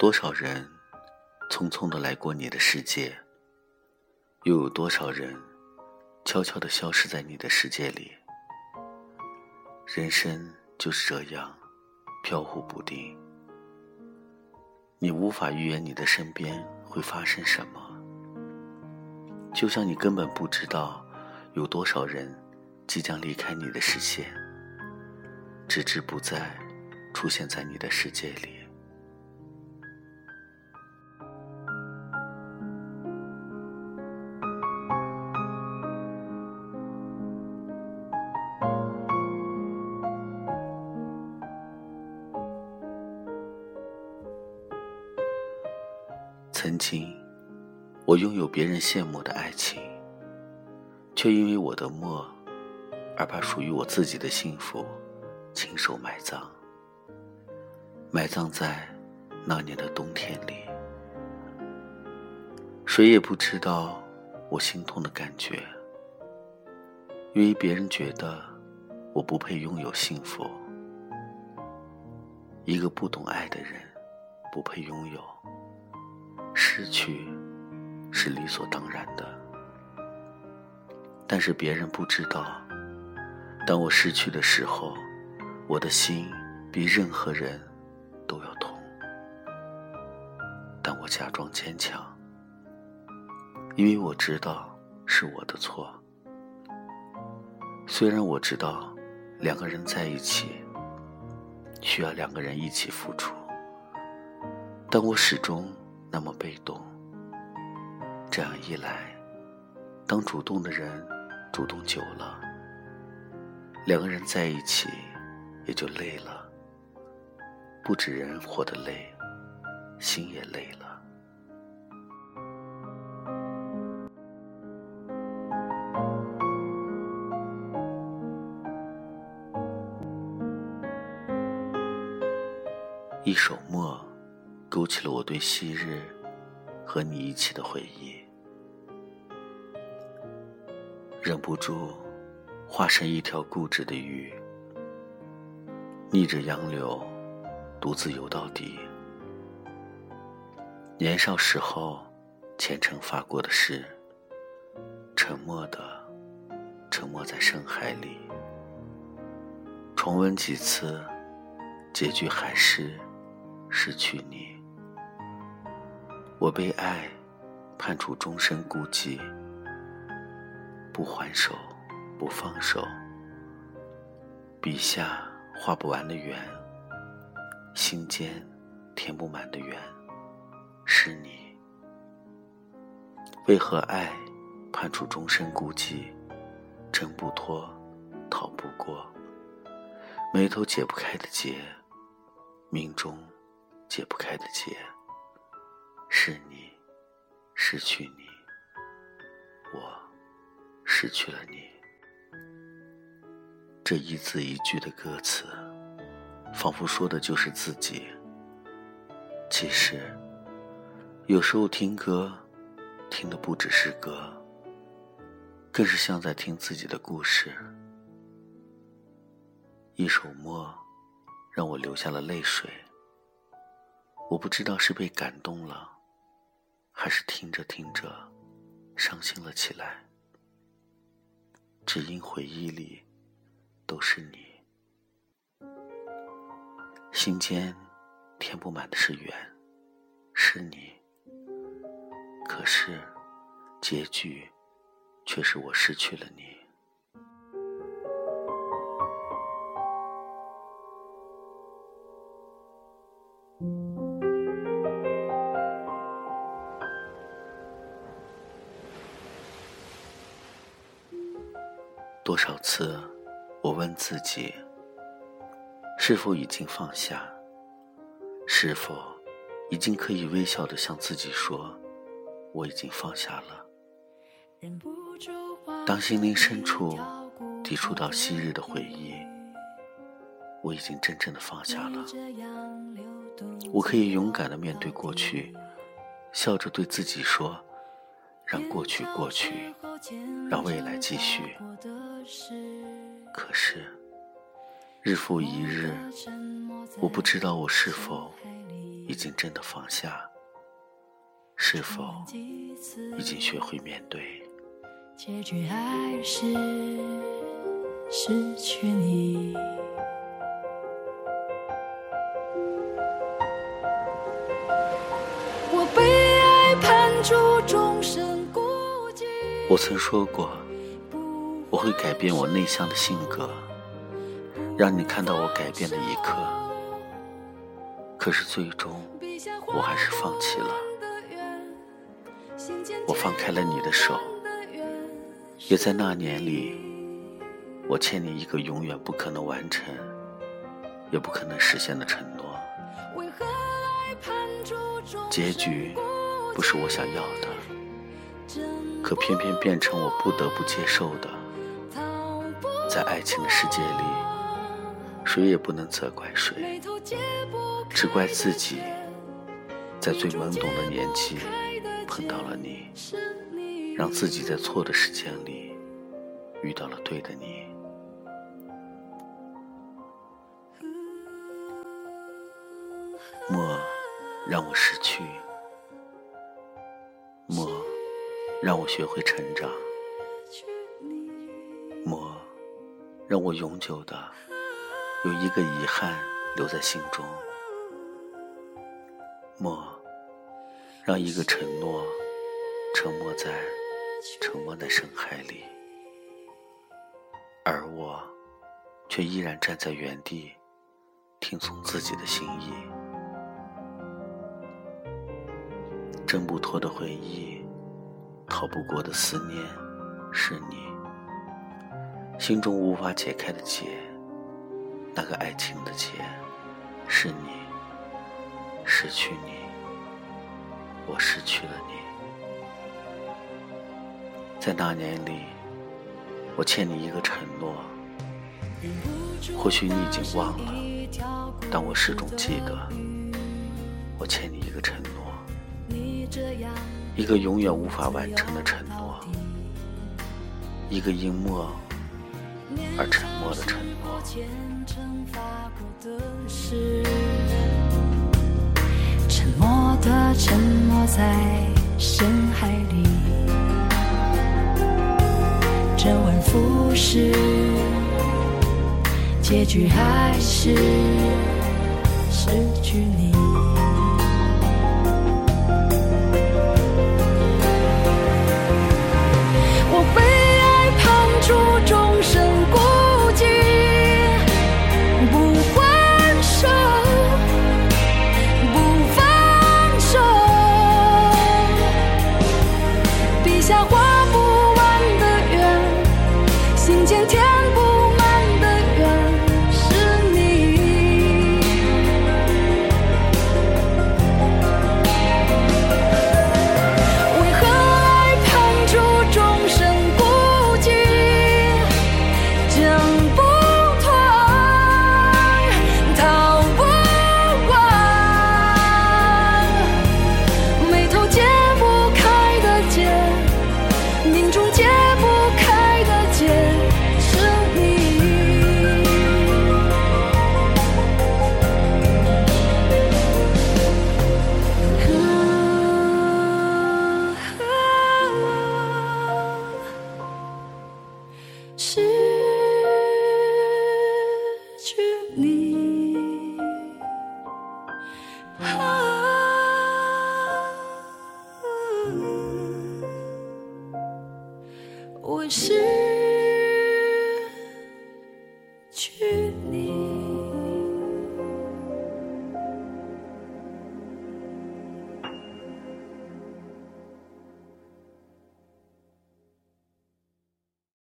多少人匆匆的来过你的世界，又有多少人悄悄的消失在你的世界里？人生就是这样，飘忽不定。你无法预言你的身边会发生什么，就像你根本不知道有多少人即将离开你的视线，直至不再出现在你的世界里。曾经，我拥有别人羡慕的爱情，却因为我的默，而把属于我自己的幸福亲手埋葬，埋葬在那年的冬天里。谁也不知道我心痛的感觉，因为别人觉得我不配拥有幸福，一个不懂爱的人，不配拥有。失去是理所当然的，但是别人不知道，当我失去的时候，我的心比任何人都要痛。但我假装坚强，因为我知道是我的错。虽然我知道两个人在一起需要两个人一起付出，但我始终。那么被动，这样一来，当主动的人主动久了，两个人在一起也就累了。不止人活得累，心也累了。一首默。勾起了我对昔日和你一起的回忆，忍不住化身一条固执的鱼，逆着洋流独自游到底。年少时候虔诚发过的誓，沉默的沉没在深海里。重温几次，结局还是失去你。我被爱判处终身孤寂，不还手，不放手。笔下画不完的圆，心间填不满的圆，是你。为何爱判处终身孤寂，挣不脱，逃不过，眉头解不开的结，命中解不开的结。是你，失去你，我失去了你。这一字一句的歌词，仿佛说的就是自己。其实，有时候听歌，听的不只是歌，更是像在听自己的故事。一首默，让我流下了泪水。我不知道是被感动了。还是听着听着，伤心了起来。只因回忆里都是你，心间填不满的是缘，是你。可是结局却是我失去了你。多少次，我问自己：是否已经放下？是否已经可以微笑的向自己说：“我已经放下了。”当心灵深处抵触到昔日的回忆，我已经真正的放下了。我可以勇敢的面对过去，笑着对自己说：“让过去过去，让未来继续。”可是，日复一日，我不知道我是否已经真的放下？是否已经学会面对？结局还是失去你。我被爱判处终身孤寂。我曾说过，我会改变我内向的性格，让你看到我改变的一刻。可是最终，我还是放弃了。我放开了你的手，也在那年里，我欠你一个永远不可能完成，也不可能实现的承诺。结局不是我想要的，可偏偏变成我不得不接受的。在爱情的世界里，谁也不能责怪谁，只怪自己在最懵懂的年纪。碰到了你，让自己在错的时间里遇到了对的你。莫让我失去，莫让我学会成长，莫让我永久的有一个遗憾留在心中，莫。让一个承诺沉没在沉默的深海里，而我却依然站在原地，听从自己的心意。挣不脱的回忆，逃不过的思念，是你心中无法解开的结，那个爱情的结，是你失去你。我失去了你，在那年里，我欠你一个承诺。或许你已经忘了，但我始终记得，我欠你一个承诺，一个永远无法完成的承诺，一个因默而沉默的承诺。沉默的沉默在深海里，周而复始，结局还是失去你。我是。